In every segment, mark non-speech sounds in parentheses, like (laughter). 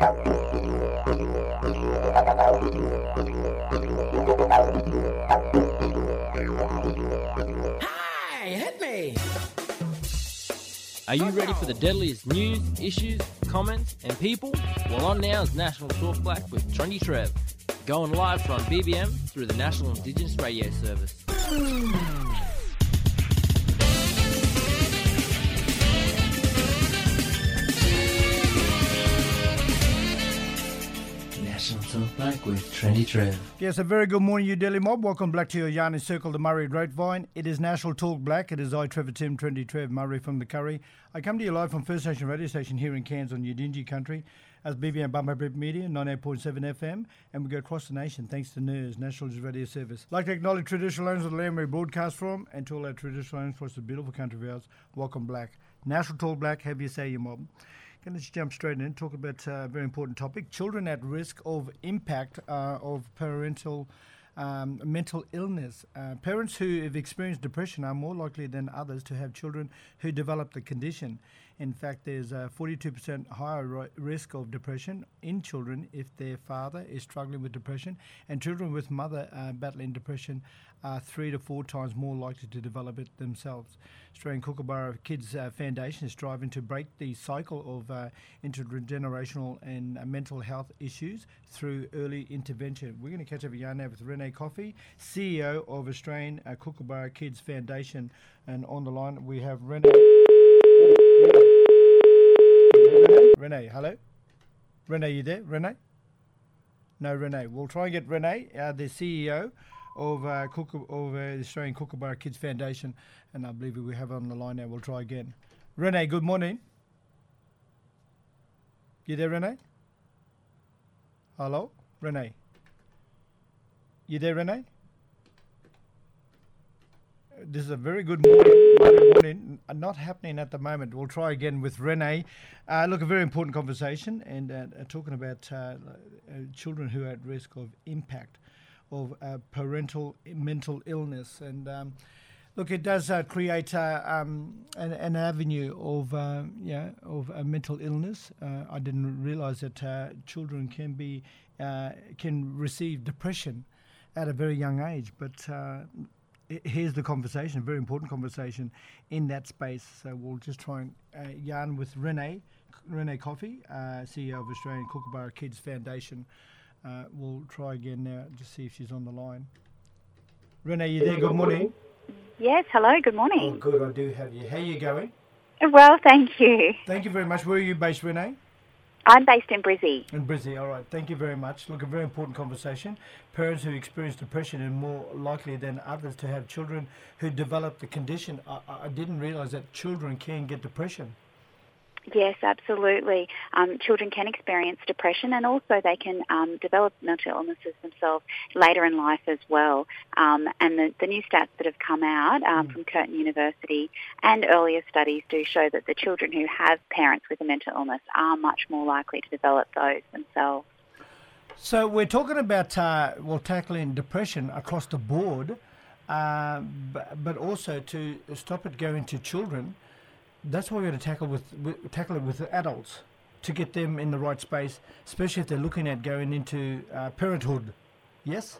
Hit me! Are you ready for the deadliest news, issues, comments, and people? Well, on now is National Talk Black with Trendy Trev, going live from BBM through the National Indigenous Radio Service. With Trev. Yes, a very good morning, you Daily Mob. Welcome back to your Yarn and Circle, the Murri Grapevine. It is National Talk Black. It is I, Trevor Tim, Trendy Trev, Murri from the Curry. I come to you live from First Nation Radio Station here in Cairns on Yidinji Country as BBM Bippera Media, 98.7 FM, and we go across the nation thanks to NIRS, National Radio Service. I'd like to acknowledge traditional owners of the land we broadcast from and to all our traditional owners across the beautiful country of ours. Welcome, Black. National Talk Black, have you say your mob. To just jump straight in and talk about a very important topic children at risk of impact uh, of parental um, mental illness. Uh, parents who have experienced depression are more likely than others to have children who develop the condition. In fact, there's a 42% higher ri- risk of depression in children if their father is struggling with depression, and children with mother uh, battling depression are three to four times more likely to develop it themselves. Australian Kookaburra Kids uh, Foundation is striving to break the cycle of uh, intergenerational and uh, mental health issues through early intervention. We're going to catch up a yarn now with Renee Coffey, CEO of Australian uh, Kookaburra Kids Foundation, and on the line we have Renee. Renee, Renee, hello. Renee, you there? Renee? No, Renee. We'll try and get Renee, uh, the CEO of uh, Kooka, of uh, the Australian Kookaburra Kids Foundation, and I believe we have on the line now. We'll try again. Renee, good morning. You there, Renee? Hello, Renee. You there, Renee? This is a very good morning. Not happening at the moment. We'll try again with Renee. Uh, look, a very important conversation, and uh, uh, talking about uh, uh, children who are at risk of impact of uh, parental mental illness. And um, look, it does create um, an, an avenue of yeah of mental illness. I didn't realise that children can be can receive depression at a very young age, but. Here's the conversation, a very important conversation in that space. So we'll just try and uh, yarn with Renee, Renee Coffey, uh, CEO of Australian Kookaburra Kids Foundation. Uh, we'll try again now just see if she's on the line. Renee, you there? Good morning. Yes, hello, good Oh, morning. good. I do have you. How are you going? Well, thank you. Thank you very much. Where are you based, Renee? I'm based in Brizzy. In Brizzy. All right. Thank you very much. Look, a very important conversation. Parents who experience depression are more likely than others to have children who develop the condition. I, I didn't realise that children can get depression. Yes, absolutely. Um, children can experience depression and also they can um, develop mental illnesses themselves later in life as well. Um, and the, the new stats that have come out um, from Curtin University and earlier studies do show that the children who have parents with a mental illness are much more likely to develop those themselves. So we're talking about uh, well tackling depression across the board, uh, but also to stop it going to children. That's why we're going to tackle with, with tackle it with adults to get them in the right space, especially if they're looking at going into uh, parenthood. Yes.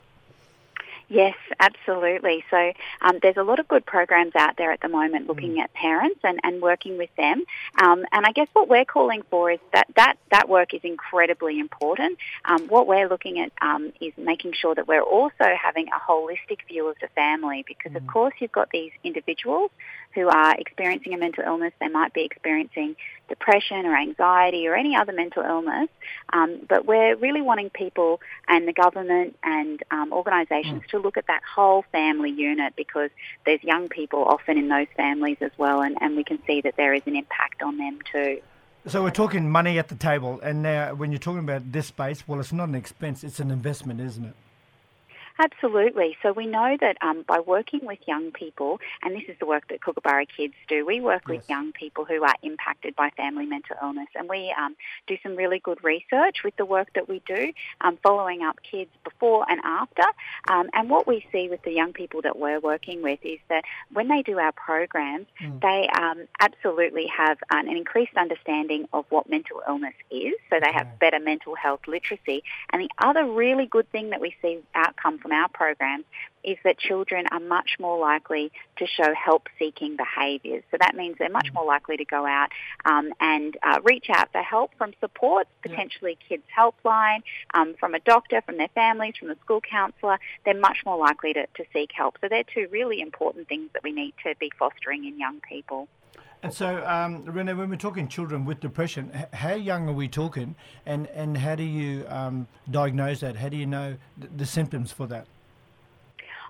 Yes, absolutely. So um, there's a lot of good programs out there at the moment looking at parents and, and working with them. Um, and I guess what we're calling for is that that, that work is incredibly important. Um, what we're looking at um, is making sure that we're also having a holistic view of the family because, of course, you've got these individuals who are experiencing a mental illness. They might be experiencing depression or anxiety or any other mental illness. Um, but we're really wanting people and the government and um, organisations to look at that whole family unit because there's young people often in those families as well, and, and we can see that there is an impact on them too. So we're talking money at the table, and now when you're talking about this space, well, it's not an expense; it's an investment, isn't it? Absolutely. So we know that um, by working with young people, and this is the work that Kookaburra Kids do, we work yes. with young people who are impacted by family mental illness, and we um, do some really good research with the work that we do, um, following up kids before and after. Um, and what we see with the young people that we're working with is that when they do our programs, mm. they um, absolutely have an increased understanding of what mental illness is, so they have better mental health literacy. And the other really good thing that we see outcome from our programs is that children are much more likely to show help-seeking behaviours. So that means they're much mm. more likely to go out um, and uh, reach out for help from support, potentially kids' helpline, um, from a doctor, from their families, from the school counsellor. They're much more likely to, to seek help. So they're two really important things that we need to be fostering in young people. And so, um, Renee, when we're talking children with depression, how young are we talking, and, and how do you um, diagnose that? How do you know th- the symptoms for that?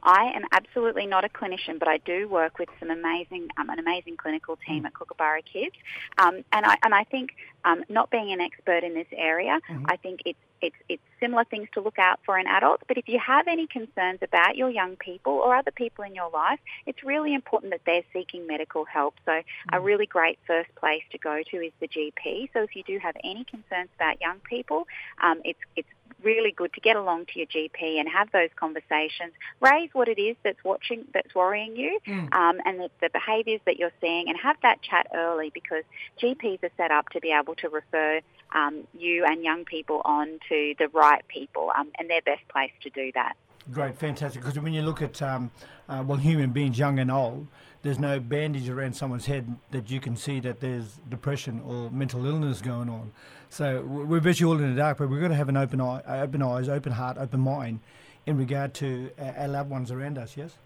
I am absolutely not a clinician, but I do work with some amazing, um, an amazing clinical team mm. at Kookaburra Kids, um, and I and I think um, not being an expert in this area, mm-hmm. I think it's it's it's similar things to look out for in adults. But if you have any concerns about your young people or other people in your life, it's really important that they're seeking medical help. So mm-hmm. a really great first place to go to is the GP. So if you do have any concerns about young people, um, it's it's really good to get along to your GP and have those conversations. Raise what it is that's watching, that's worrying you, mm. um, and the, the behaviours that you're seeing, and have that chat early because GPs are set up to be able to refer um, you and young people on to the right people, um, and they're best placed to do that. Great, fantastic. Because when you look at um, uh, well, human beings, young and old, there's no bandage around someone's head that you can see that there's depression or mental illness going on. So we're virtually all in the dark, but we've got to have an open eye, open eyes, open heart, open mind in regard to uh, our loved ones around us. Yes.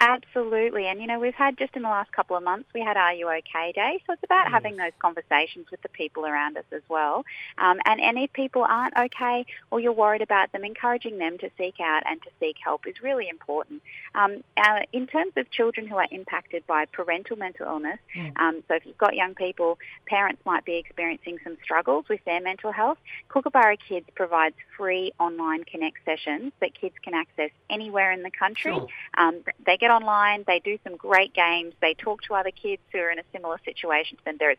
Absolutely. And, you know, we've had just in the last couple of months, we had Are You OK Day. So it's about yes. having those conversations with the people around us as well. Um, and, and if people aren't okay or you're worried about them, encouraging them to seek out and to seek help is really important. Um, uh, in terms of children who are impacted by parental mental illness, mm. um, so if you've got young people, parents might be experiencing some struggles with their mental health. Kookaburra Kids provides free online connect sessions that kids can access anywhere in the country. Sure. Um, they get online. They do some great games. They talk to other kids who are in a similar situation to them. There is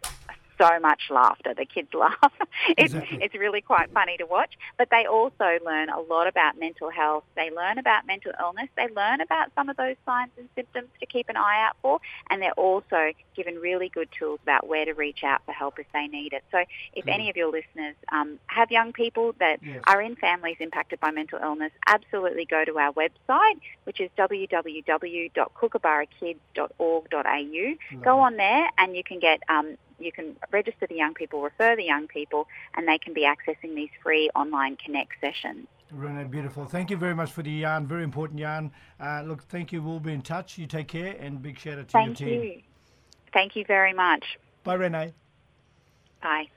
so much laughter. The kids (laughs) laugh. it's, exactly. it's really quite funny to watch. But they also learn a lot about mental health. They learn about mental illness. They learn about some of those signs and symptoms to keep an eye out for. And they're also given really good tools about where to reach out for help if they need it. So if any of your listeners um, have young people that yes. are in families impacted by mental illness, absolutely go to our website, which is www.kookaburrakids.org.au. Go on there and you can get um, you can register the young people, refer the young people, and they can be accessing these free online Connect sessions. Renee, beautiful. Thank you very much for the yarn. Very important yarn. Uh, look, thank you. We'll be in touch. You take care, and big shout out to thank your team. Thank you. Thank you very much. Bye, Renee. Bye.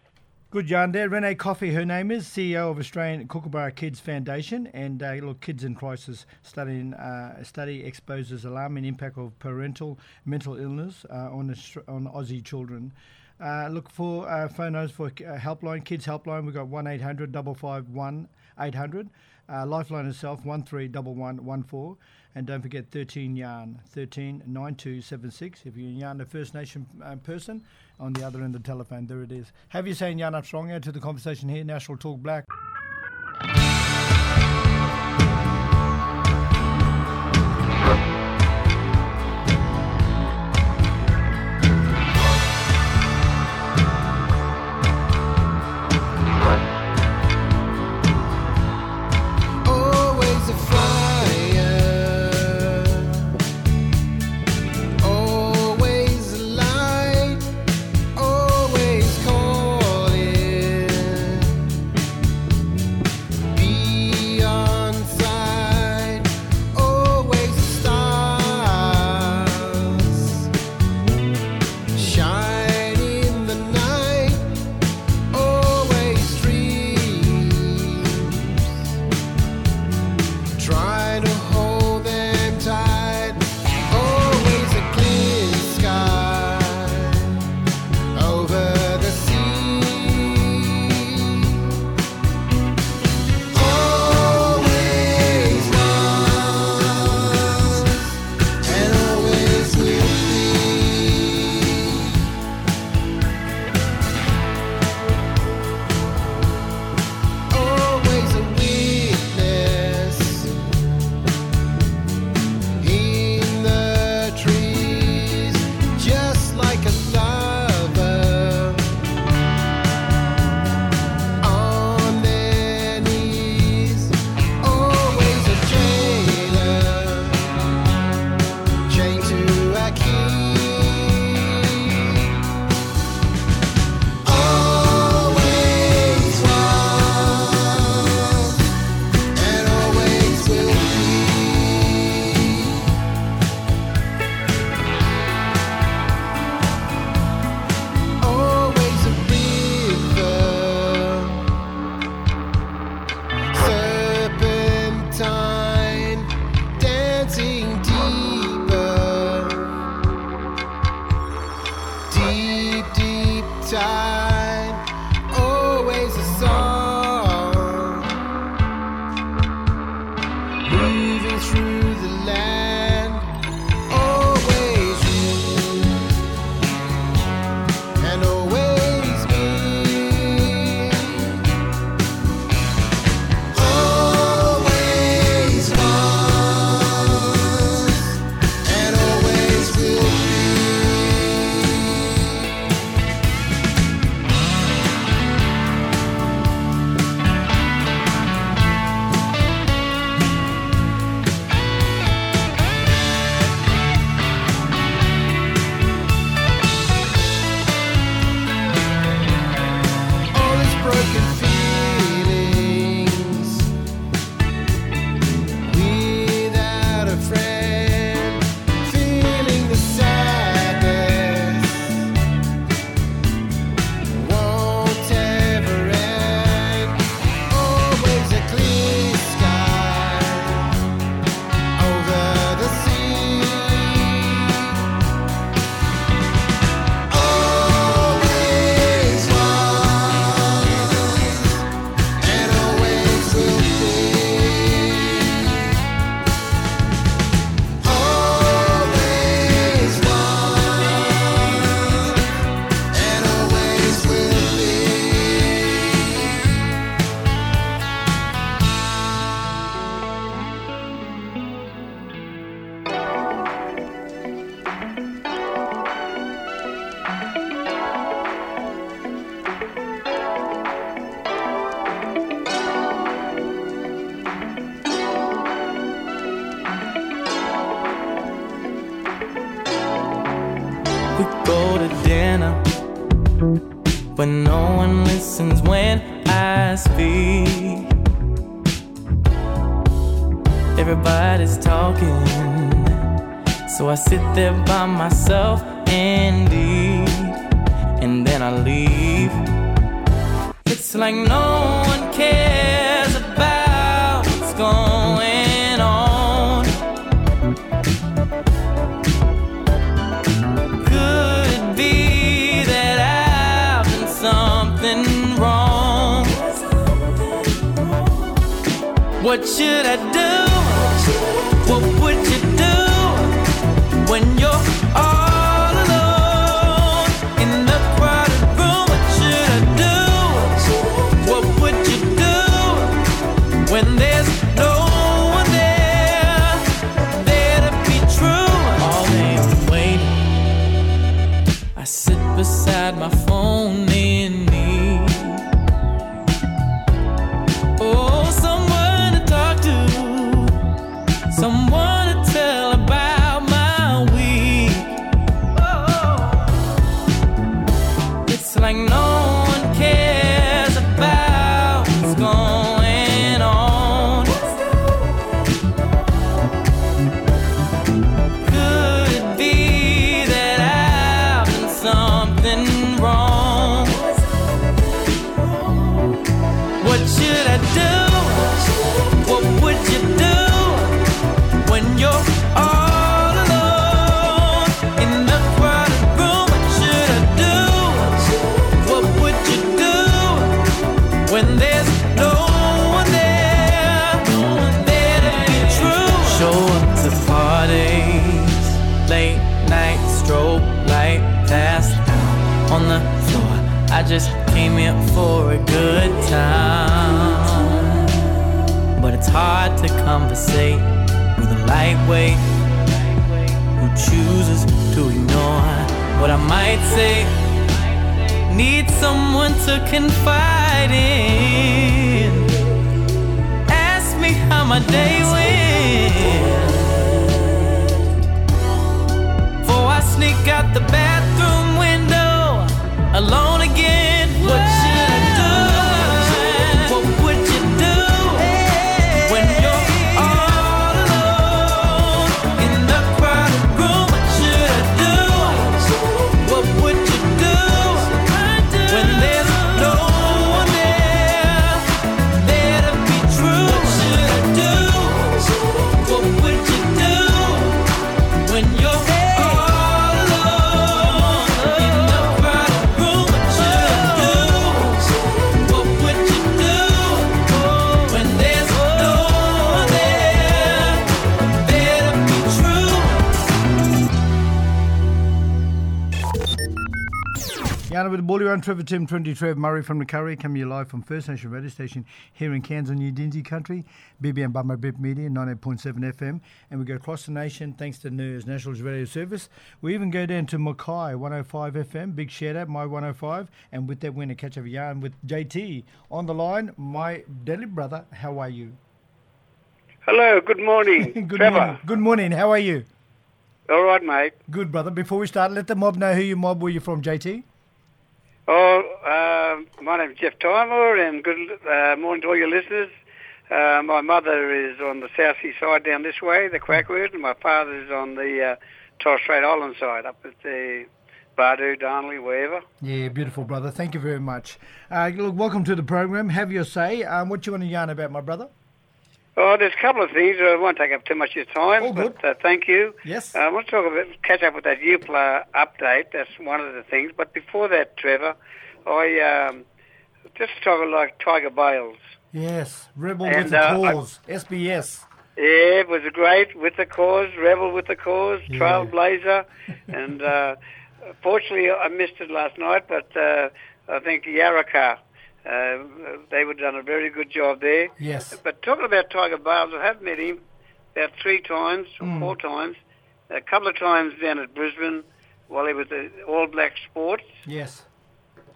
Good yarn there. Renee Coffey, her name is, CEO of Australian Kookaburra Kids Foundation. And uh, look, Kids in Crisis studying, uh, study exposes alarming impact of parental mental illness uh, on, on Aussie children. Uh, look for uh, numbers for uh, helpline, kids helpline. We've got 1 800 551 800. Uh, Lifeline itself, 131114. And don't forget 13 Yarn, 13 9276. If you're Yarn, a First Nation uh, person, on the other end of the telephone, there it is. Have you seen Yarn Armstrong? Add to the conversation here, National Talk Black. Sit there by myself I might say. Need someone to confide in. Ask me how my day went. Before I sneak out the bathroom ball around Trevor Tim Trendy Trev Murri from the Curry coming you live from First Nation radio station here in Cairns on Yidinji Country, BBM Bumma Bippera Media 98.7 FM, and we go across the nation thanks to NIRS National Radio Service. We even go down to Mackay 105 FM, big shout out, my 105, and with that we're going to catch of a yarn with JT on the line. My deadly brother, how are you? Hello, good morning, (laughs) Good Trevor. morning. Good morning. How are you? All right, mate. Good brother. Before we start, let the mob know who you mob where you're from, JT. Oh, uh, my name's Jeff Tyler, and good uh, morning to all your listeners. Uh, my mother is on the south sea side down this way, the Quackwood, and my father is on the uh, Torres Strait Island side, up at the Bardu, Darnley, wherever. Yeah, beautiful brother. Thank you very much. Uh, look, welcome to the program. Have your say. Um, what you want to yarn about, my brother? Oh, there's a couple of things. I won't take up too much of your time, All good. but uh, thank you. Yes. Uh, I want to talk about catch up with that Youpla update. That's one of the things. But before that, Trevor, I um, just talk like Tiga Bayles. Yes, rebel And, with the uh, I- cause. SBS. Yeah, it was great with the cause, rebel with the cause, Yeah. trailblazer, and uh, fortunately I missed it last night. But uh, I think Yarraka, uh, they would done a very good job there. Yes. But talking about Tiga Bayles, I have met him about three times or Mm. four times, a couple of times down at Brisbane while he was at All Black Sports, Yes.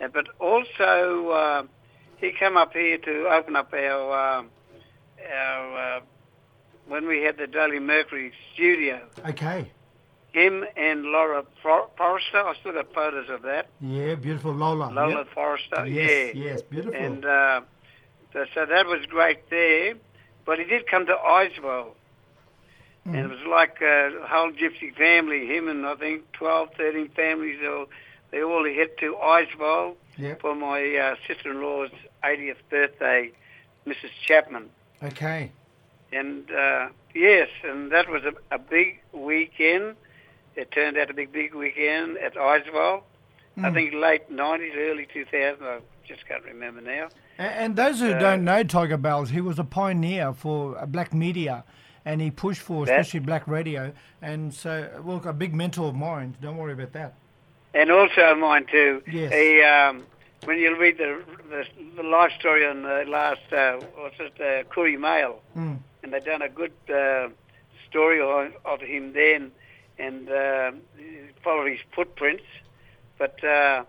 uh, but also uh, he came up here to open up our um our uh, when we had the Daily Mercury studio. Okay. Him and Laura For- Forrester. I still got photos of that. Yeah, beautiful Lola. Lola Yep. Forrester. Yes, yeah. yes, beautiful. And uh, so, so that was great there. But he did come to Icewell. And it Mm. was like a whole gypsy family, him and I think 12, 13 families, they all, they all hit to Icewell Yep. for my uh, sister-in-law's 80th birthday, Mrs. Chapman. Okay. And uh, yes, and that was a, a big weekend. It turned out to be a big weekend at Icewell. I Mm. think late 90s, early 2000s. I just can't remember now. A- And those who Uh, don't know Tiga Bayles, he was a pioneer for uh, black media, and he pushed for especially black radio. And so, well, a big mentor of mine. Don't worry about that. And also mine too. Yes. He, um, when you read the, the the life story on the last uh, what's it, uh, Mail, Mm. and they've done a good uh, story on, of him then, and uh, follow his footprints. But uh,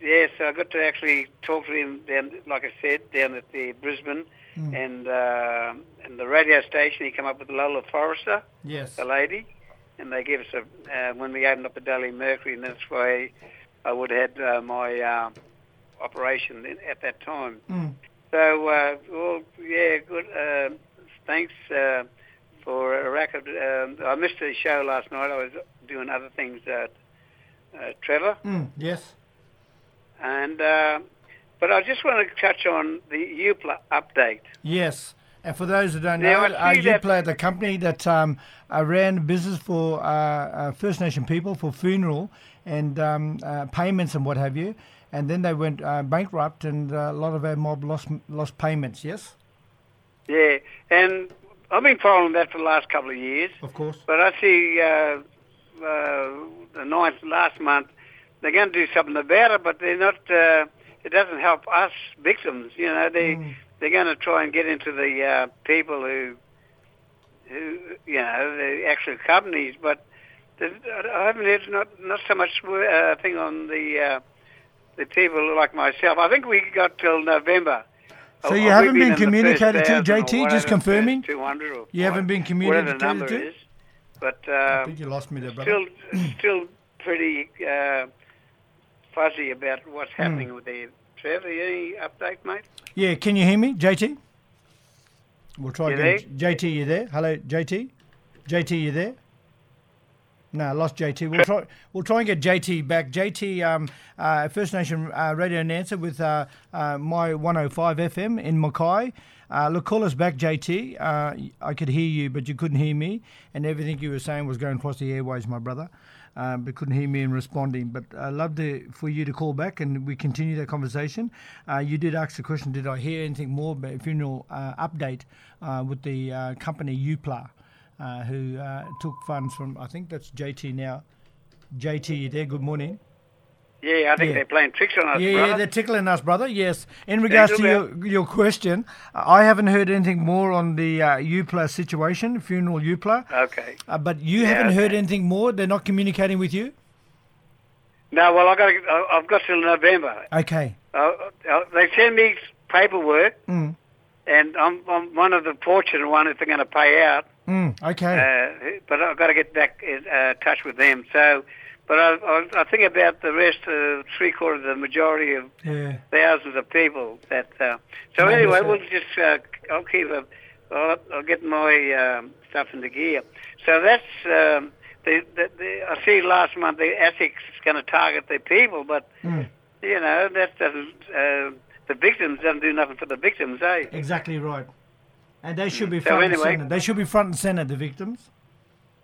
yes, I got to actually talk to him down, like I said, down at the Brisbane, Mm. and uh, and the radio station. He came up with Lola Forrester Yes. the lady, and they gave us a uh, when we opened up the Daily Mercury, and that's why I would have had uh, my uh, operation at that time. Mm. So, uh, well, yeah, good. Uh, thanks uh, for a record. Um, I missed the show last night. I was doing other things, uh, uh, Trevor, Mm. Yes. and uh, but I just want to touch on the Youpla update. Yes. And for those who don't Now, know, uh, see you that- play the company that um, uh, ran business for uh, uh, First Nation people for funeral and um, uh, payments and what have you. And then they went uh, bankrupt, and uh, a lot of our mob lost lost payments. Yes, Yeah, and I've been following that for the last couple of years. of course. But I see uh, uh, the ninth last month, they're going to do something about it, but they're not. Uh, it doesn't help us victims. You know, they Mm. they're going to try and get into the uh, people who, who you know, the actual companies. But I haven't heard not not so much uh, thing on the uh, the people like myself. I think we got till November. So you we've haven't been in the first communicated to, JT, just confirming? 200 or You haven't been whatever the communicated number to? is. But I uh, think you lost me there, brother. still, still pretty uh, fuzzy about what's Hmm. happening with the Trevor. Any update, mate? Yeah, can you hear me, JT? We'll try You again. JT, you there? Hello, JT. JT, you there? No, lost JT. We'll try. We'll try and get JT back. JT, um, uh, First Nation uh, radio announcer with uh, uh, my 105 FM in Mackay. Uh, look, call us back, JT. Uh, I could hear you, but you couldn't hear me, and everything you were saying was going across the airways, my brother. But couldn't hear me in responding. But I'd love to, for you to call back and we continue that conversation. Uh, you did ask the question, did I hear anything more about funeral uh, update uh, with the company Youpla, uh, who uh, took funds from, I think that's JT now. JT, you there? Good morning. Yeah, I think Yeah. they're playing tricks on us, Yeah, brother. yeah, they're tickling us, brother. Yes. In regards to your, your question, I haven't heard anything more on the uh, Youpla situation, funeral Youpla. okay. Uh, but you Yeah, haven't heard anything more? They're not communicating with you? No, well, I got. to I've got till November. Okay. Uh, uh, they send me paperwork, Mm. and I'm, I'm one of the fortunate ones if they're going to pay out. Mm. Okay. Uh, but I've got to get back in uh, touch with them. So, but I, I, I think about the rest, uh, three quarters, the majority of yeah. thousands of people. That uh, so anyway, we'll just uh, I'll keep a, I'll, I'll get my um, stuff into gear. So that's um, the, the, the I see last month the ASIC is going to target the people, but Mm. you know that doesn't uh, the victims doesn't do nothing for the victims, eh? Exactly right. And they should be So front anyway- and center. They should be front and center, the victims.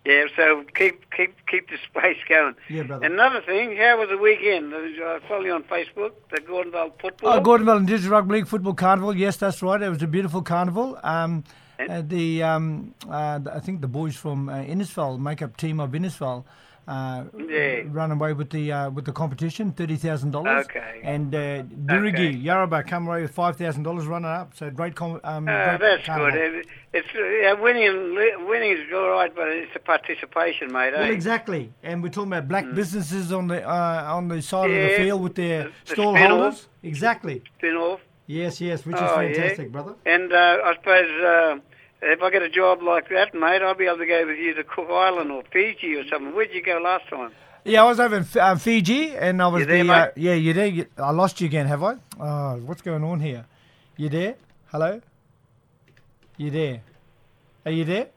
Yeah, so keep keep keep the space (laughs) going. Yeah, brother. Another thing, how was the weekend? I follow you on Facebook, the Gordonvale football. Oh, Gordonvale Indigenous Rugby League Football Carnival. Yes, that's right. It was a beautiful carnival. Um, And- uh, the um, uh, I think the boys from uh, Innisfail, make up team of Innisfail, uh, Yeah. run away with the uh, with the competition, thirty thousand dollars. Okay. And uh, Dirigi Okay. Yarrabah come away with five thousand dollars runner up. So great. Com- um, Uh, great that's good. It's uh, winning. Winning is all right, but it's the participation, mate. Well, eh? exactly. And we're talking about black businesses on the uh, on the side of the field with their the- the stall holders. Exactly. Spin off. Yes, yes, which is Oh, yeah. fantastic, brother. And uh, I suppose uh, if I get a job like that, mate, I'll be able to go with you to Cook Island or Fiji or something. Where'd you go last time? Yeah, I was over in F- uh, Fiji, and I was there, the, uh, yeah, you there? You- I lost you again, have I? Oh, what's going on here? You there? Hello? You there? Are you there?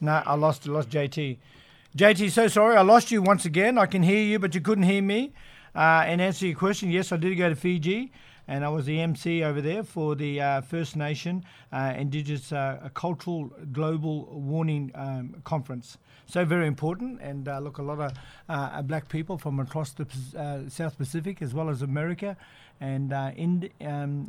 No, I lost lost JT. JT, so sorry, I lost you once again. I can hear you, but you couldn't hear me. Uh, and answer your question, yes, I did go to Fiji, and I was the MC over there for the uh, First Nation uh, Indigenous uh, Cultural Global Warning um, Conference. So very important, and uh, look, a lot of uh, black people from across the South Pacific as well as America and Ind- um,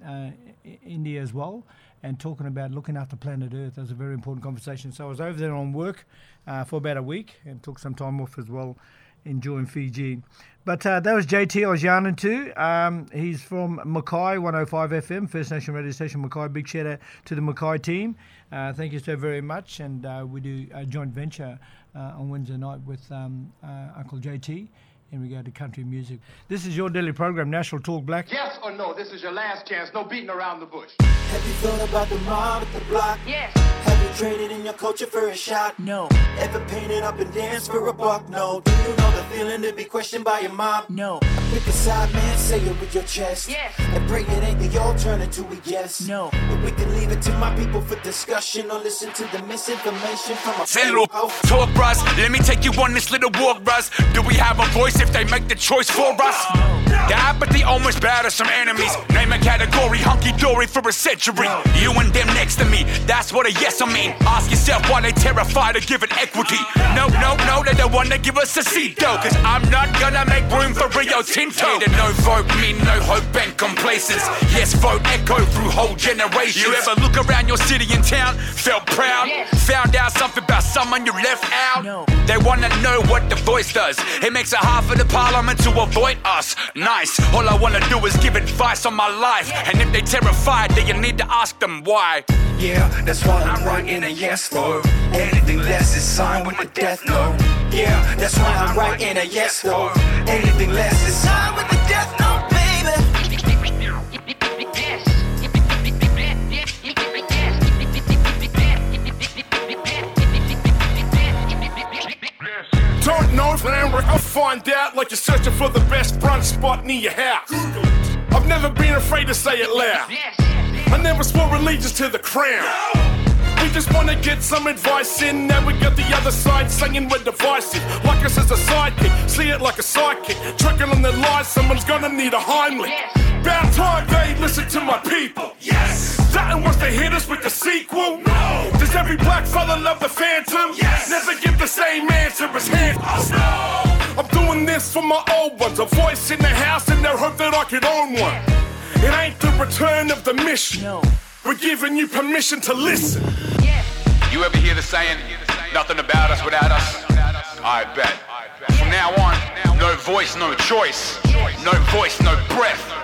India as well, and talking about looking after planet Earth. That was a very important conversation. So I was over there on work uh, for about a week and took some time off as well, enjoying Fiji. But uh, that was JT I was yarning to. Um, he's from Mackay 105 FM, First Nation radio station Mackay. Big shout out to the Mackay team. Uh, thank you so very much. And uh, we do a joint venture uh, on Wednesday night with um, uh, Uncle JT in regard to country music. This is your daily program, National Talk Black. Yes or no, this is your last chance. No beating around the bush. Have you thought about the mob at the block? Yes. Have you traded in your culture for a shot? No. Ever painted up and danced for a buck? No. Do you know the feeling to be questioned by your mob? No. Pick a side, man, say it with your chest. Yes. And pray it ain't the alternative to a yes. No. But we can leave it to my people for discussion or listen to the misinformation from a Say little Oh, talk, bruh. Let me take you on this little walk, bruh. Do we have a voice if they make the choice for us? The apathy almost bad as some enemies. Name a category, hunky dory for a century. You and them next to me, that's what a yes I mean. Ask yourself why they terrified of giving equity. No, no, no, they don't wanna give us a seat though. Cause I'm not gonna make room for Rio Tinto. The no vote mean no hope and complacence. Yes, vote echo through whole generations. You ever look around your city and town, felt proud, found out something about someone you left out? They wanna know what the voice does. It makes it hard for the parliament to avoid us. Nice. All I wanna do is give advice on my life. And if they terrified, then you need to ask them why. Yeah, that's why I'm writing a yes though. Anything less is signed with a death note. Yeah, that's why I'm writing a yes though. Anything less is signed with a death note, Know I'll find out like you're searching for the best brunch spot near your house. I've never been afraid to say it loud. I never swore allegiance to the crown. We just wanna get some advice in. Now we got the other side singing with devices. Like us as a sidekick, see it like a sidekick. Tricking on their lies, someone's gonna need a Heimlich. About time they listen to my people. Yes. That and once they hit us with the sequel. No. Does every black fella love the Phantom? Yes. Never give the same answer as hands. No. I'm doing this for my old ones. A voice in the house and their hope that I could own one. It ain't the return of the mission. No. We're giving you permission to listen. You ever hear the saying, nothing about us without us? I bet. From now on, no voice, no choice. No voice, no breath.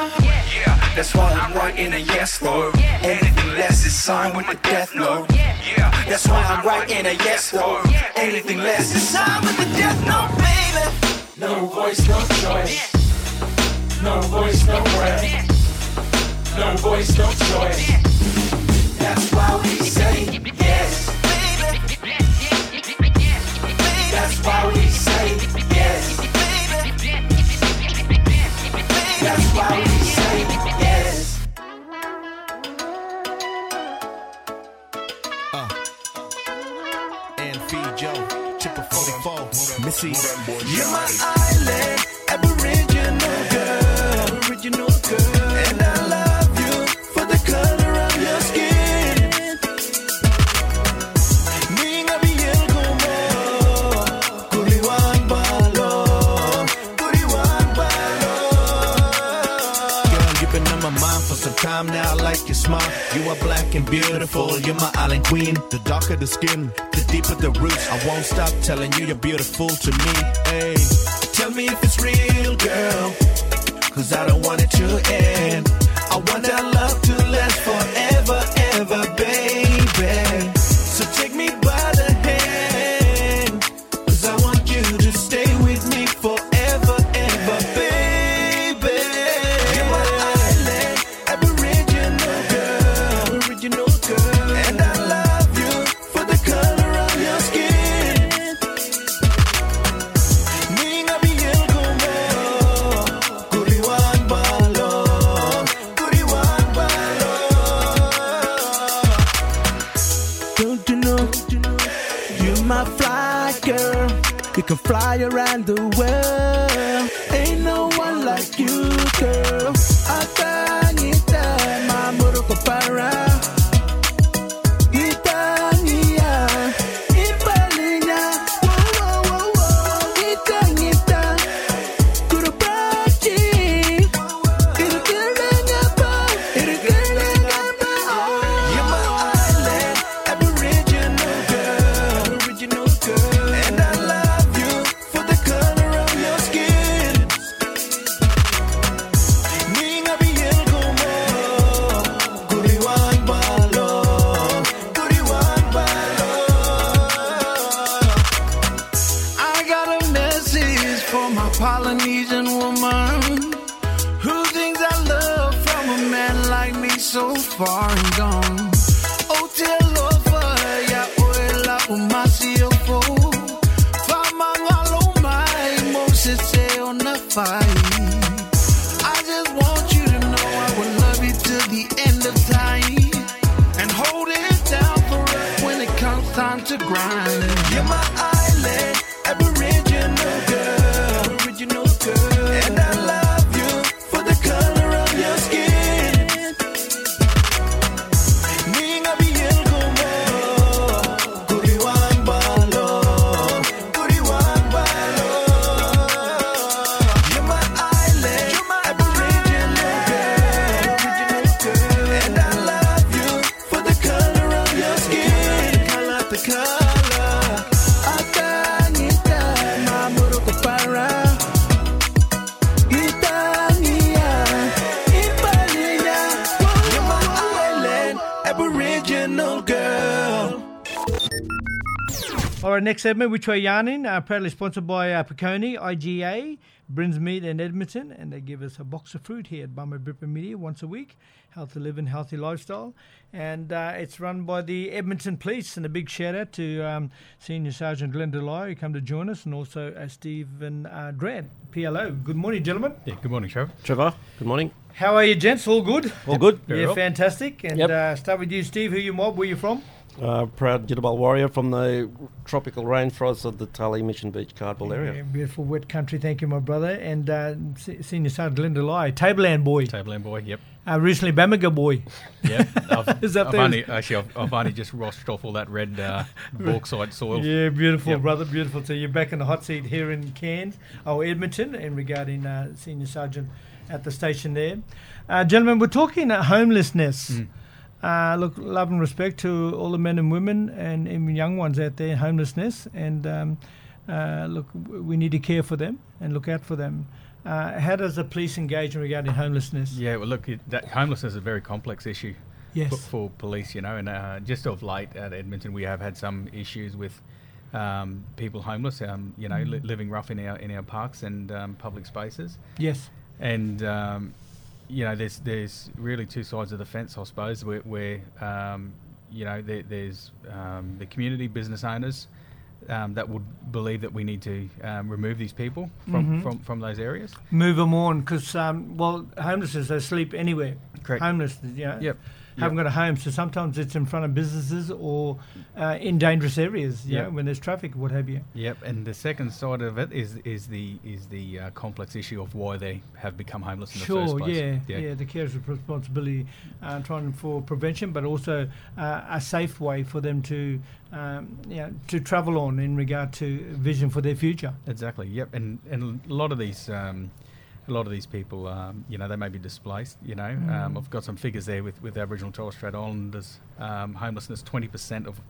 Yeah, that's why I'm writing a yes though. Anything less is signed with a death note. Yeah, that's why I'm writing a yes though. Anything less is signed with a death note, baby. No voice, no choice. No voice, no breath. No voice, no choice. That's why we say yes. That's why we say yes. That's why we 44. You're my island, time now. Like your smile. You are black and beautiful. You're my island queen. The darker the skin, the deeper the roots. I won't stop telling you you're beautiful to me. Hey, Tell me if it's real, girl, cause I don't want it to end. I want our love to last forever, can fly around the world. Girl. All right, next segment, which we're yarning, uh, proudly sponsored by uh, IGA, Brins Meat and Edmonton, and they give us a box of fruit here at Bumma Bippera Media once a week. Healthy living, healthy lifestyle. And uh, it's run by the Edmonton Police, and a big shout out to um, Senior Sergeant Glenn Delay, who come to join us, and also uh, Stephen uh, Dredd, PLO. Good morning, gentlemen. Yeah, good morning, Trevor. Trevor, good morning. How are you, gents? All good? All good. Very yeah, well. fantastic. And Yep. uh, start with you, Steve. Who you mob? Where you from? Uh, proud Jitterbug warrior from the tropical rainforests of the Tully Mission Beach Cardwell Yeah, area. beautiful wet country. Thank you, my brother. And uh, Se- Senior Sergeant Glenn Delay, Tableland boy. Tableland boy, yep. Uh, recently Bamaga boy. (laughs) Yep. I've, (laughs) Is that I've only, (laughs) actually, I've, I've only just washed off all that red uh, bauxite soil. Yeah, beautiful, Yep. brother, beautiful. So you're back in the hot seat here in Cairns, oh Edmonton, and regarding uh, Senior Sergeant at the station there. Uh, gentlemen, we're talking uh, homelessness. Mm. Uh, look, love and respect to all the men and women and even young ones out there, homelessness. And um, uh, look, we need to care for them and look out for them. Uh, how does the police engage in regarding homelessness? Yeah, well, look, it, that homelessness is a very complex issue Yes. for, for police, you know, and uh, just of late at Edmonton, we have had some issues with um, people homeless, um, you know, li- living rough in our in our parks and um, public spaces. Yes. and um, you know, there's there's really two sides of the fence, I suppose, where, where um, you know there, there's um, the community business owners um, that would believe that we need to um, remove these people from, Mhm. from, from those areas. Move them on because, um, well, homelessness, they sleep anywhere. Correct. Homeless, you know, Yep. Haven't got a home. So sometimes it's in front of businesses or uh, in dangerous areas, you Yep. when there's traffic, what have you. Yep, and the second side of it is is the is the uh, complex issue of why they have become homeless in the first Sure, place. yeah, yeah, The carer's responsibility, uh, trying for prevention, but also uh, a safe way for them to, um, you know, to travel on in regard to vision for their future. Exactly. Yep. And and a lot of these um, a lot of these people, um, you know, they may be displaced. You know, um, Mm. I've got some figures there with with Aboriginal and Torres Strait Islanders um, homelessness. Twenty percent of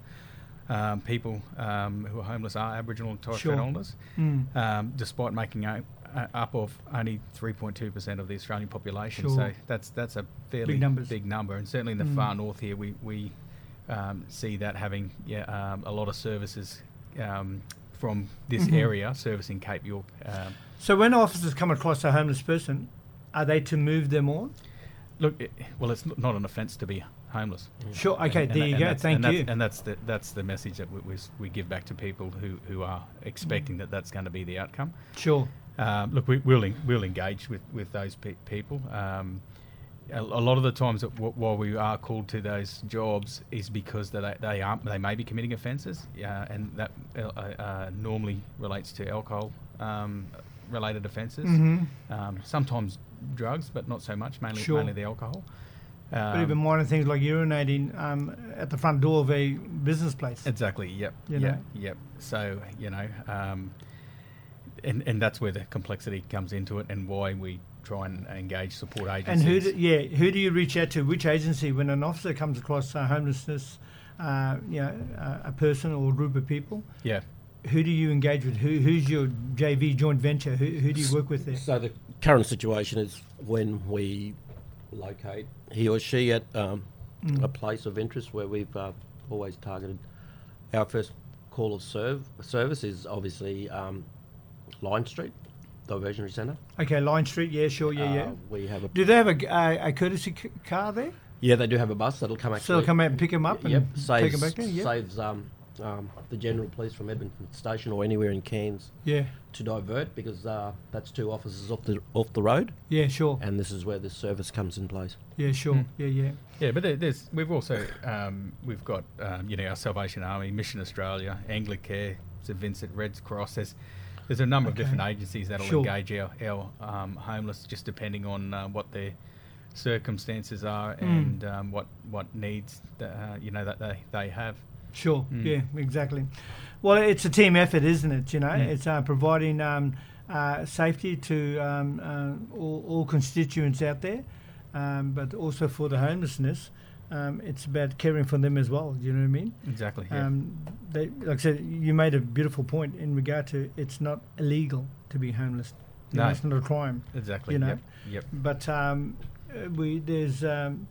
um, people um, who are homeless are Aboriginal and Torres Sure. Strait Islanders, Mm. um, despite making up, up of only 3.2 percent of the Australian population. Sure. So that's that's a fairly numbers. big number, and certainly in the Mm. far north here, we we um, see that having yeah, um, a lot of services um, from this Mhm. area servicing Cape York. So when officers come across a homeless person, are they to move them on? look, it, well, it's not an offence to be homeless. Sure, okay, there you that- go, that's- thank and that's- you. And that's the that's the message that we, we, we give back to people who, who are expecting that that's going to be the outcome. Sure. Um, look, we, we'll en- we'll engage with with those pe- people. Um, a, a lot of the times that w- while we are called to those jobs is because that they, they are they may be committing offences, uh, and that uh, uh, normally relates to alcohol um, related offences. Mhm. Um, sometimes drugs, but not so much. Mainly Sure. mainly the alcohol. But Um, even minor things like urinating um, at the front door of a business place. Exactly. Yep. You yep. know? Yep. So you know, um, and and that's where the complexity comes into it, and why we try and engage support agencies. And who, do, yeah, who do you reach out to? Which agency when an officer comes across uh, homelessness, uh, you know, uh, a person or a group of people? Yeah. Who do you engage with? Who, who's your JV joint venture? Who, who do you work with there? So the current situation is when we locate he or she at um, Mm. a place of interest where we've uh, always targeted. Our first call of serve service is obviously um, Lyons Street Diversionary Centre. Okay, Lyons Street. Yeah, sure. Yeah, Uh, yeah. we have a Do they have a, a, a courtesy c- car there? Yeah, they do have a bus that'll come actually. So they'll come out and pick 'em up and yep, take saves, 'em back there, yep. Saves um, um, the general police from Edmonton Station or anywhere in Cairns. Yeah. To divert because uh, that's two officers off the off the road. Yeah, sure. And this is where this service comes in place. Yeah, sure. Mm. Yeah, yeah. Yeah, but there, there's we've also um, we've got um, you know our Salvation Army, Mission Australia, Anglicare, St Vincent, Red Cross. There's there's a number of different agencies that'll Sure. engage our, our um, homeless, just depending on uh, what their circumstances are Mm. and um, what what needs that, uh, you know that they, they have. Sure. Mm. Yeah, exactly. Well, it's a team effort, isn't it? You know, Mm. it's uh, providing um, uh, safety to um, uh, all, all constituents out there, um, but also for the homelessness. Um, it's about caring for them as well. Do you know what I mean? Exactly, yeah. Um, they, like I said, you made a beautiful point in regard to it's not illegal to be homeless. You know, No. it's not a crime. Exactly, You know. yep, yep. But um, we there's um,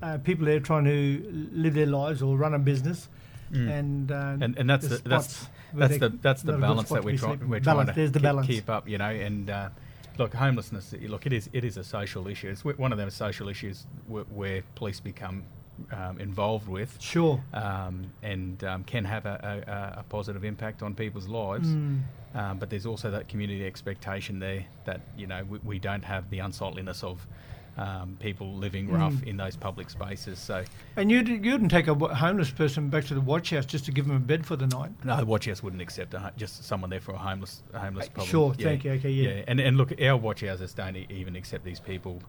uh, people there trying to live their lives or run a business, Mm. and, uh, and and that's there's the, that's that's the that's the not a good balance that we're trying we're balance, trying to There's the keep, balance. keep up, you know. And uh, look, homelessness. Look, it is it is a social issue. It's one of those social issues where, where police become um, involved with. Sure. Um, and um, can have a, a, a positive impact on people's lives. Mm. Um, but there's also that community expectation there that you know we, we don't have the unsightliness of um, people living rough Mm. in those public spaces. So And you you wouldn't take a homeless person back to the watch house just to give them a bed for the night. No, the watch house wouldn't accept a, just someone there for a homeless a homeless problem. sure, thank you, okay, yeah. yeah. And and look, our watch houses don't even accept these people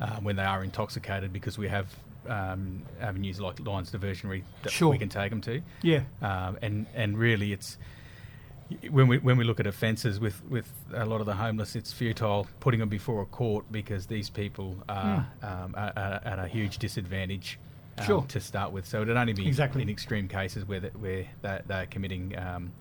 uh, when they are intoxicated because we have um, avenues like Lyons Diversionary that Sure. we can take them to. Yeah. Um, and and really, it's when we when we look at offences with, with a lot of the homeless, it's futile putting them before a court because these people are, um, are, are at a huge disadvantage um, Hmm. Sure. to start with. So it'd only be Exactly. in extreme cases where that, where they're, they're committing um,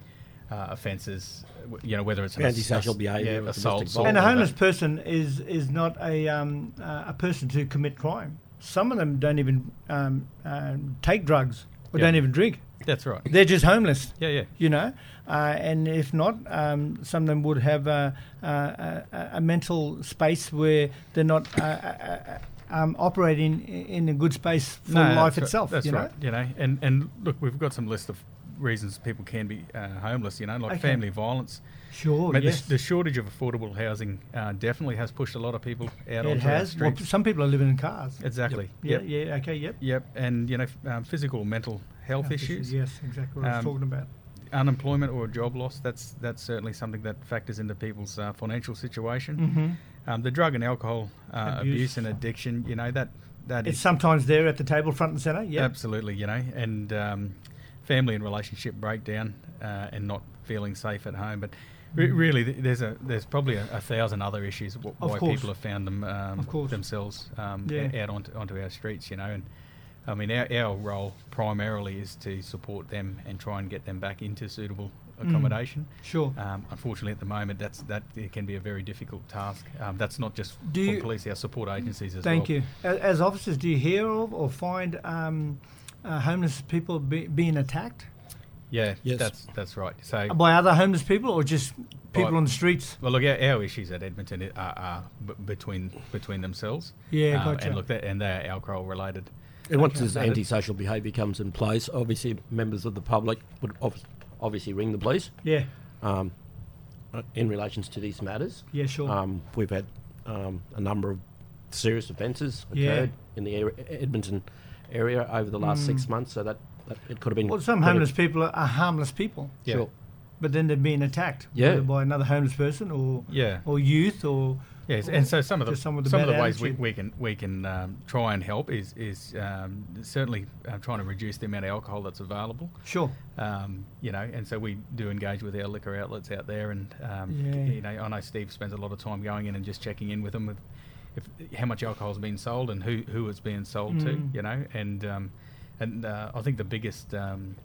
uh, offences, you know, whether it's an Antisocial behaviour yeah, or assault, domestic assault and a or that. homeless person is is not a um, uh, a person to commit crime. Some of them don't even um, uh, take drugs or Yeah. don't even drink. That's right. They're just homeless. Yeah, yeah. You know, uh, and if not, um, some of them would have a, a, a, mental space where they're not uh, uh, uh, um, operating in a good space for No, life right- itself. That's you know? right. You know, and and look, we've got some list of reasons people can be uh, homeless. You know, like Okay. family violence. Sure, mean, the- yes. the, shortage of affordable housing uh, definitely has pushed a lot of people out It has. Well, some people are living in cars. Exactly. Yeah. Yep. Yeah. Okay. Yep. Yep, and you know, f- um, physical mental health Health issues, issues. yes, exactly what I was talking about. Unemployment or job loss. That's that's certainly something that factors into people's uh, financial situation. Mhm. Um, the drug and alcohol uh, Abuse. abuse. and addiction. You know that that It's is sometimes there at the table, front and centre. Yeah. Absolutely, you know, and um, family and relationship breakdown uh, and not feeling safe at home. But Mm. really, there's a there's probably a, a thousand other issues why people have found them um, themselves um, Yeah. out onto, onto our streets. You know, and I mean, our, our role primarily is to support them and try and get them back into suitable Mm. accommodation. Sure. Um, unfortunately, at the moment, that's that it can be a very difficult task. Um, that's not just Do for you- police, our support agencies as Thank well. Thank you. As, as officers, do you hear of or find um, uh, homeless people be, being attacked Yeah, Yes. that's that's right. So by other homeless people or just people By- on the streets? Well, look, our, our issues at Edmonton are, are b- between between themselves. Yeah, Um, gotcha. And look, that, and they're alcohol related. And once Okay. this So that- antisocial behaviour comes in place, obviously members of the public would ob- obviously ring the police. Yeah. Um, uh, in relations to these matters. Yeah, sure. Um, we've had um, a number of serious offences Yeah. occurred in the area, Edmonton area over the last six Mm. months. So that, that it could have been. Well, some very- homeless people are harmless people. Yeah. Sure. But then they're being attacked. Yeah. by another homeless person or Yeah. or youth or Yes, and so some of the some of the, some of the ways we, attitude. we can we can um, try and help is is um, certainly uh, trying to reduce the amount of alcohol that's available. Sure. Um, you know, and so we do engage with our liquor outlets out there, and um, Yeah. you know, I know Steve spends a lot of time going in and just checking in with them with if how much alcohol's being sold and who who it's being sold to. Mm. You know, and um, and uh, I think the biggest um,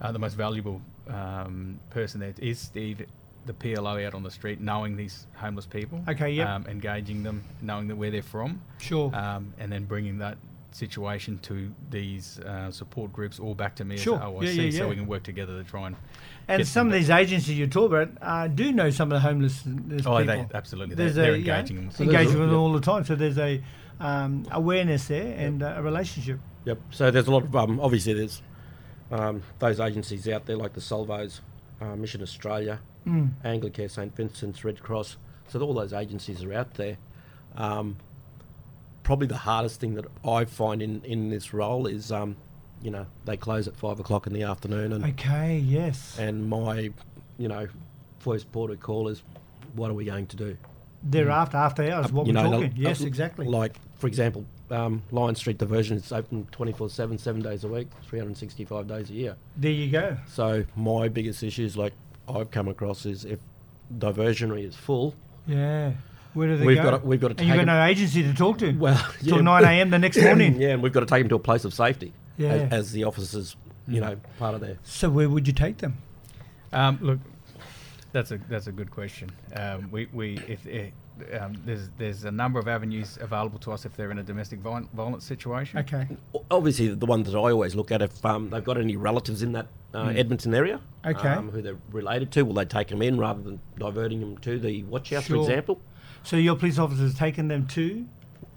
uh, the most valuable um, person there is Steve, the PLO out on the street, knowing these homeless people. Okay, yep. Um, engaging them, knowing that where they're from. Sure. Um, and then bringing that situation to these uh, support groups or back to me Sure. as OIC Yeah, yeah, so we can work together to try and. And get some of them these agencies you talk about uh, do know some of the homeless people. Oh, people. they- absolutely. They- There's they're a, you know, engaging them. So engaging with them yeah. all the time. So there's a um, awareness there and uh, a relationship. Yep. So there's a lot of um, obviously there's um, those agencies out there like the Salvos, uh, Mission Australia, Mm. Anglicare, St Vincent's, Red Cross. So all those agencies are out there. Um, probably the hardest thing that I find in, in this role is, um, you know, they close at five o'clock in the afternoon, and Okay. Yes. and my, you know, first port of call is, what are we going to do? Thereafter, after after hours, what you we're know, talking. the- yes, uh, exactly. Like, for example, um, Lyons Street Diversion is open 24 7, seven days a week, 365 days a year. There you go. So, my biggest issue is like I've come across, is if diversionary is full, Yeah. Where do they We've go? got to- we've got to And you've got got 'em- no agency to talk to. well, (laughs) till nine a.m. the next morning. yeah, and we've got to take them to a place of safety Yeah. as, as the officers, you know, part of their. So where would you take them? Um, look, that's a that's a good question. Um, we we if, um, there's there's a number of avenues available to us if they're in a domestic viol- violence situation. Okay. Obviously, the one that I always look at if um, they've got any relatives in that uh, Mm. Edmonton area, Okay. um, who they're related to, will they take them in rather than diverting them to the watch house, Sure. for example? So your police officers taken them to?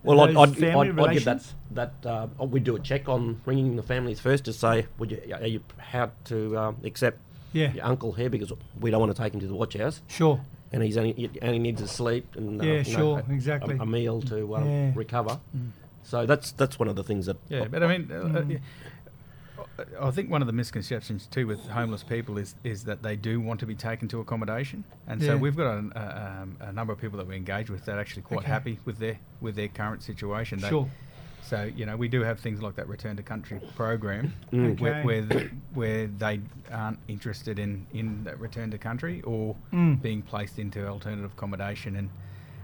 Well, I'd, I'd, I'd, I'd give that that uh, we do a check on ringing the families first to say, would you are you how to um, accept Yeah. your uncle here because we don't want to take him to the watch house. Sure. And he's only he only needs to sleep and uh, Yeah, you know, sure, a- exactly. a, a meal to um, Yeah. recover. Mm. So that's that's one of the things that Yeah, but I mean, uh, uh, Mm. I think one of the misconceptions too with homeless people is is that they do want to be taken to accommodation, and so we've got a, a, um, a number of people that we engage with that are actually quite Okay. happy with their with their current situation. They- Sure. So you know we do have things like that return to country program Mm. where Okay. where, th- where they aren't interested in in that return to country or Mm. being placed into alternative accommodation and.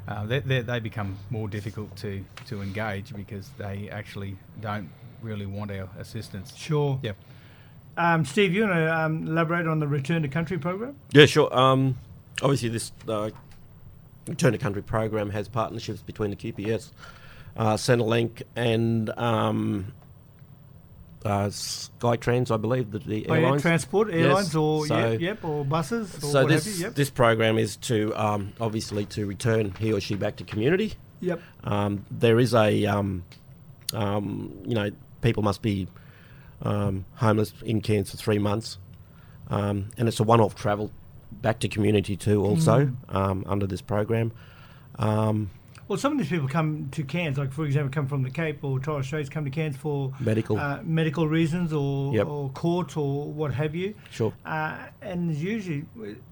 Uh, they, they, they become more difficult to, to engage because they actually don't really want our assistance. Sure. Yep. Um, Steve, you want to um, elaborate on the return to country program? Yeah, sure. Um, obviously, this uh, Return to Country program has partnerships between the QPS, uh, Centrelink, and um, uh, Skytrans, I believe, the, the Oh, yeah, airlines. transport, Yes, airlines, or so- yep, yep, or buses, or So this you. Yep. this program is to um, obviously to return he or she back to community. Yep. Um, there is a um, um, you know people must be um, homeless in Cairns for three months, um, and it's a one-off travel back to community too. Also Mm. um, under this program. Well, some of these people come to Cairns, like for example, come from the Cape or Torres Straits, come to Cairns for Medical. uh, medical reasons or, Yep. or court or what have you. Sure. Uh, and it's usually,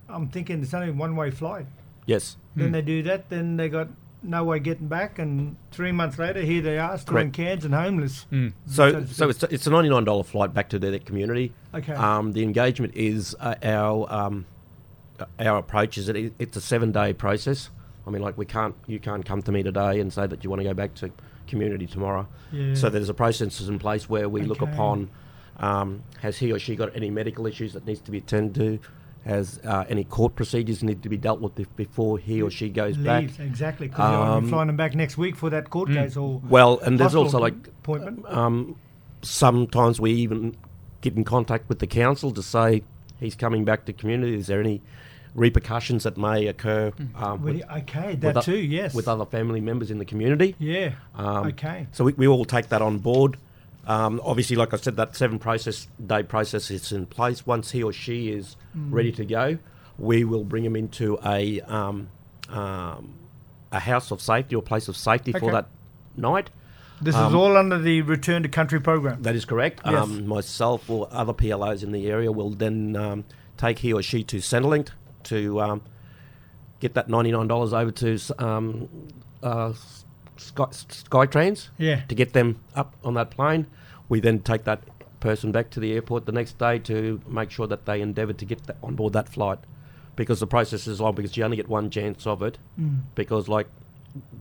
I'm thinking it's only one way flight. yes. Then they do that, then they got no way getting back, and three months later, here they are, still in Cairns and homeless. So, to so it's, it's a ninety-nine dollar flight back to their community. Okay. Um, the engagement is uh, our um, uh, our approach is that it, it's a seven-day process. I mean, like we can't you can't come to me today and say that you want to go back to community tomorrow. Yeah. So there's a process in place where we look upon um, has he or she got any medical issues that needs to be attended to. Has uh, any court procedures need to be dealt with before he or she goes back? Exactly, because you're Um, flying them back next week for that court Mm. case or Well, and there's also like appointment. um, sometimes we even get in contact with the council to say he's coming back to community. Is there any repercussions that may occur? Um, with- okay, that o- too, yes. With other family members in the community. Yeah. Um, okay. So we, we all take that on board. Um, obviously, like I said, that seven process day process is in place. Once he or she is Mm. ready to go, we will bring him into a um, um, a house of safety or place of safety for that night. This is Um, all under the Return to Country program. That is correct. Yes. Um, myself or other PLOs in the area will then um, take he or she to Centrelink to um, get that $99 over to um, uh, Sky, Skytrans Yeah. to get them up on that plane. We then take that person back to the airport the next day to make sure that they endeavour to get that on board that flight because the process is long because you only get one chance of it Mm. because like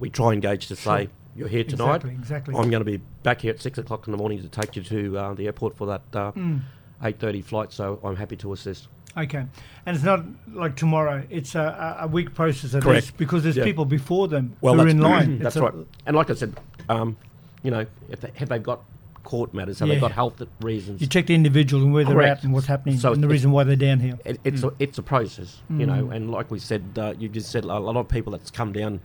we try and gauge to say Sure. you're here tonight Exactly, exactly. I'm going to be back here at six o'clock in the morning to take you to uh, the airport for that uh, Mm. eight thirty flight. So I'm happy to assist. Okay, and it's not like tomorrow. It's a, a week process at Correct. least because there's Yeah. people before them Well, who are in line. (clears throat) that's right. And like I said, um, you know, if they, have they got court matters? Have Yeah. they got health reasons? You check the individual and where they're at and what's happening So and the reason why they're down here. It, it's Mm. a it's a process, you know, Mm. and like we said, uh, you just said a lot of people that's come down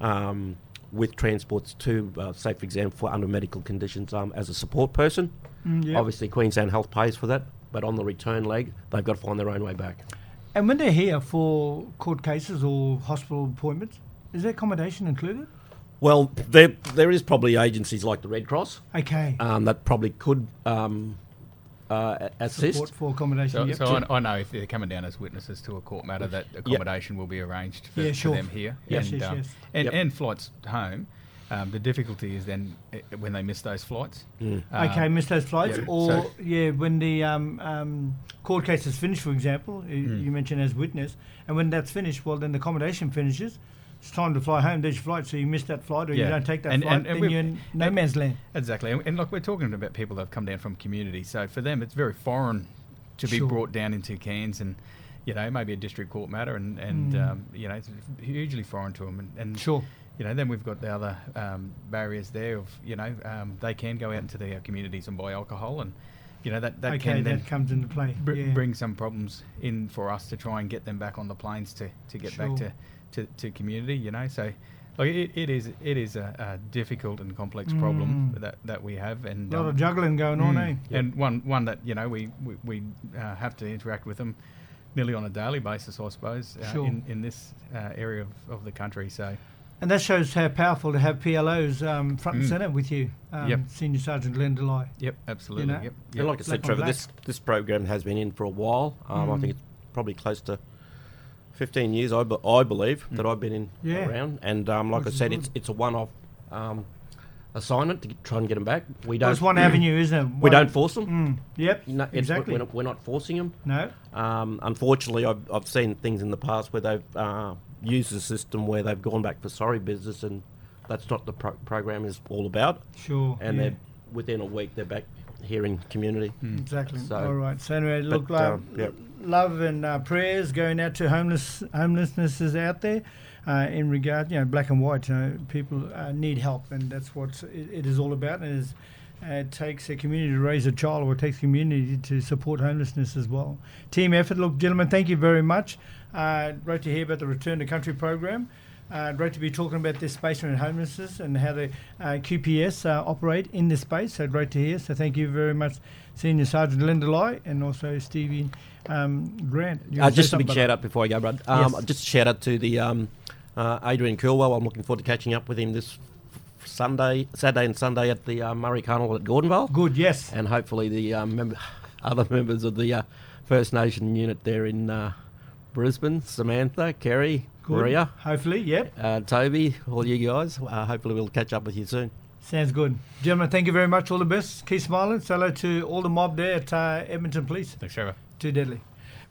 um, with transports to, uh, say for example, for under medical conditions um, as a support person. Mm, yep. Obviously, Queensland Health pays for that, but on the return leg, they've got to find their own way back. And when they're here for court cases or hospital appointments, is their accommodation included? Well, there there is probably agencies like the Red Cross Okay. um, that probably could um, uh, assist. Support for accommodation. So, yep. so I, I know if they're coming down as witnesses to a court matter, that accommodation will be arranged for, Yeah, for them here. Yes, and, yes, um, yes. And, Yep. and flights home. Um, the difficulty is then uh, when they miss those flights. Okay, Um, miss those flights, yeah, or so- yeah, when the um, um, court case is finished, for example, Mm. you mentioned as witness, and when that's finished, well, then the accommodation finishes. It's time to fly home. There's your flight, so you miss that flight, or you don't take that And- flight, and- and then you're in no and- man's land. Exactly, and, and look, we're talking about people that have come down from community, so for them it's very foreign to be Sure. brought down into Cairns and, you know, maybe a district court matter, and and Mm. um, you know, it's hugely foreign to them, and, and Sure. You know, then we've got the other um, barriers there of you know um, they can go out into their communities and buy alcohol, and you know that that Okay, can then that comes into play, br- yeah. bring some problems in for us to try and get them back on the planes to, to get Sure. back to, to, to community. You know, so like it, it is it is a, a difficult and complex problem Mm. that, that we have, and A lot um, of juggling going on, mm, eh? And one one that you know we we, we uh, have to interact with them nearly on a daily basis, I suppose, uh, Sure. in in this uh, area of, of the country. So. And that shows how powerful to have PLOs um, front and Mm. centre with you, um, Yep. Senior Sergeant Glenn Delay. Yep, absolutely. Yep. And like I said, Trevor, this this program has been in for a while. Um, I Mm. think it's probably close to 15 years, I, be- I believe, that I've been in Yeah. around. And um, like Which I said, good. it's it's a one-off um, assignment to get, try and get them back. We don't. it's one (clears throat) avenue, isn't it? We don't force them. Mm. Yep, No, exactly. We're not, we're not forcing them. No. Um, unfortunately, I've, I've seen things in the past where they've uh, used a system where they've gone back for sorry business, and that's not the pro- program is all about. Sure, And yeah. they're within a week they're back here in community. Exactly. So, All right. So anyway, but, look, love, um, yep. love and uh, prayers going out to homeless homelessnesses out there. Uh, in regard, you know, black and white, you know, people uh, need help, and that's what it, it is all about. And it, is, uh, it takes a community to raise a child, or it takes community to support homelessness as well. Team effort. Look, gentlemen, thank you very much. Uh, great to hear about the Return to Country program. Uh, great to be talking about this space around homelessness and how the uh, QPS uh, operate in this space. So great to hear. So thank you very much, Senior Sergeant Glenn Delay and also Stevie um, Grant. Uh, just a big shout out before I go, Brad. Um, Yes. Just a shout out to the um, uh, Adrian Coolwell. I'm looking forward to catching up with him this Sunday, Saturday and Sunday at the uh, Murri Carnival at Gordonvale. Good, yes. And hopefully the um, mem- (laughs) other members of the uh, First Nation unit there in uh, Brisbane, Samantha, Kerry, Good. Maria, Hopefully, yep. uh, Toby, all you guys. Uh, hopefully we'll catch up with you soon. Sounds good. Gentlemen, thank you very much. All the best. Keep smiling. Say hello to all the mob there at uh, Edmonton Police. Thanks, Trevor. Too deadly.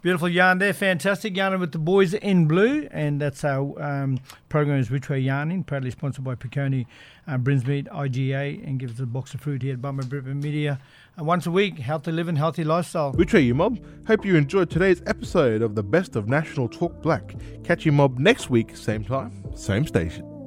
Beautiful yarn there, fantastic yarning with the boys in blue, and that's our um, program is Which Yarning, proudly sponsored by Piccones, uh, Brinsmead, IGA, and gives us a box of fruit here at Bumma Bippera Media. And once a week, healthy living, healthy lifestyle. Which way you mob? Hope you enjoyed today's episode of the Best of National Talk Black. Catch you mob next week, same time, same station.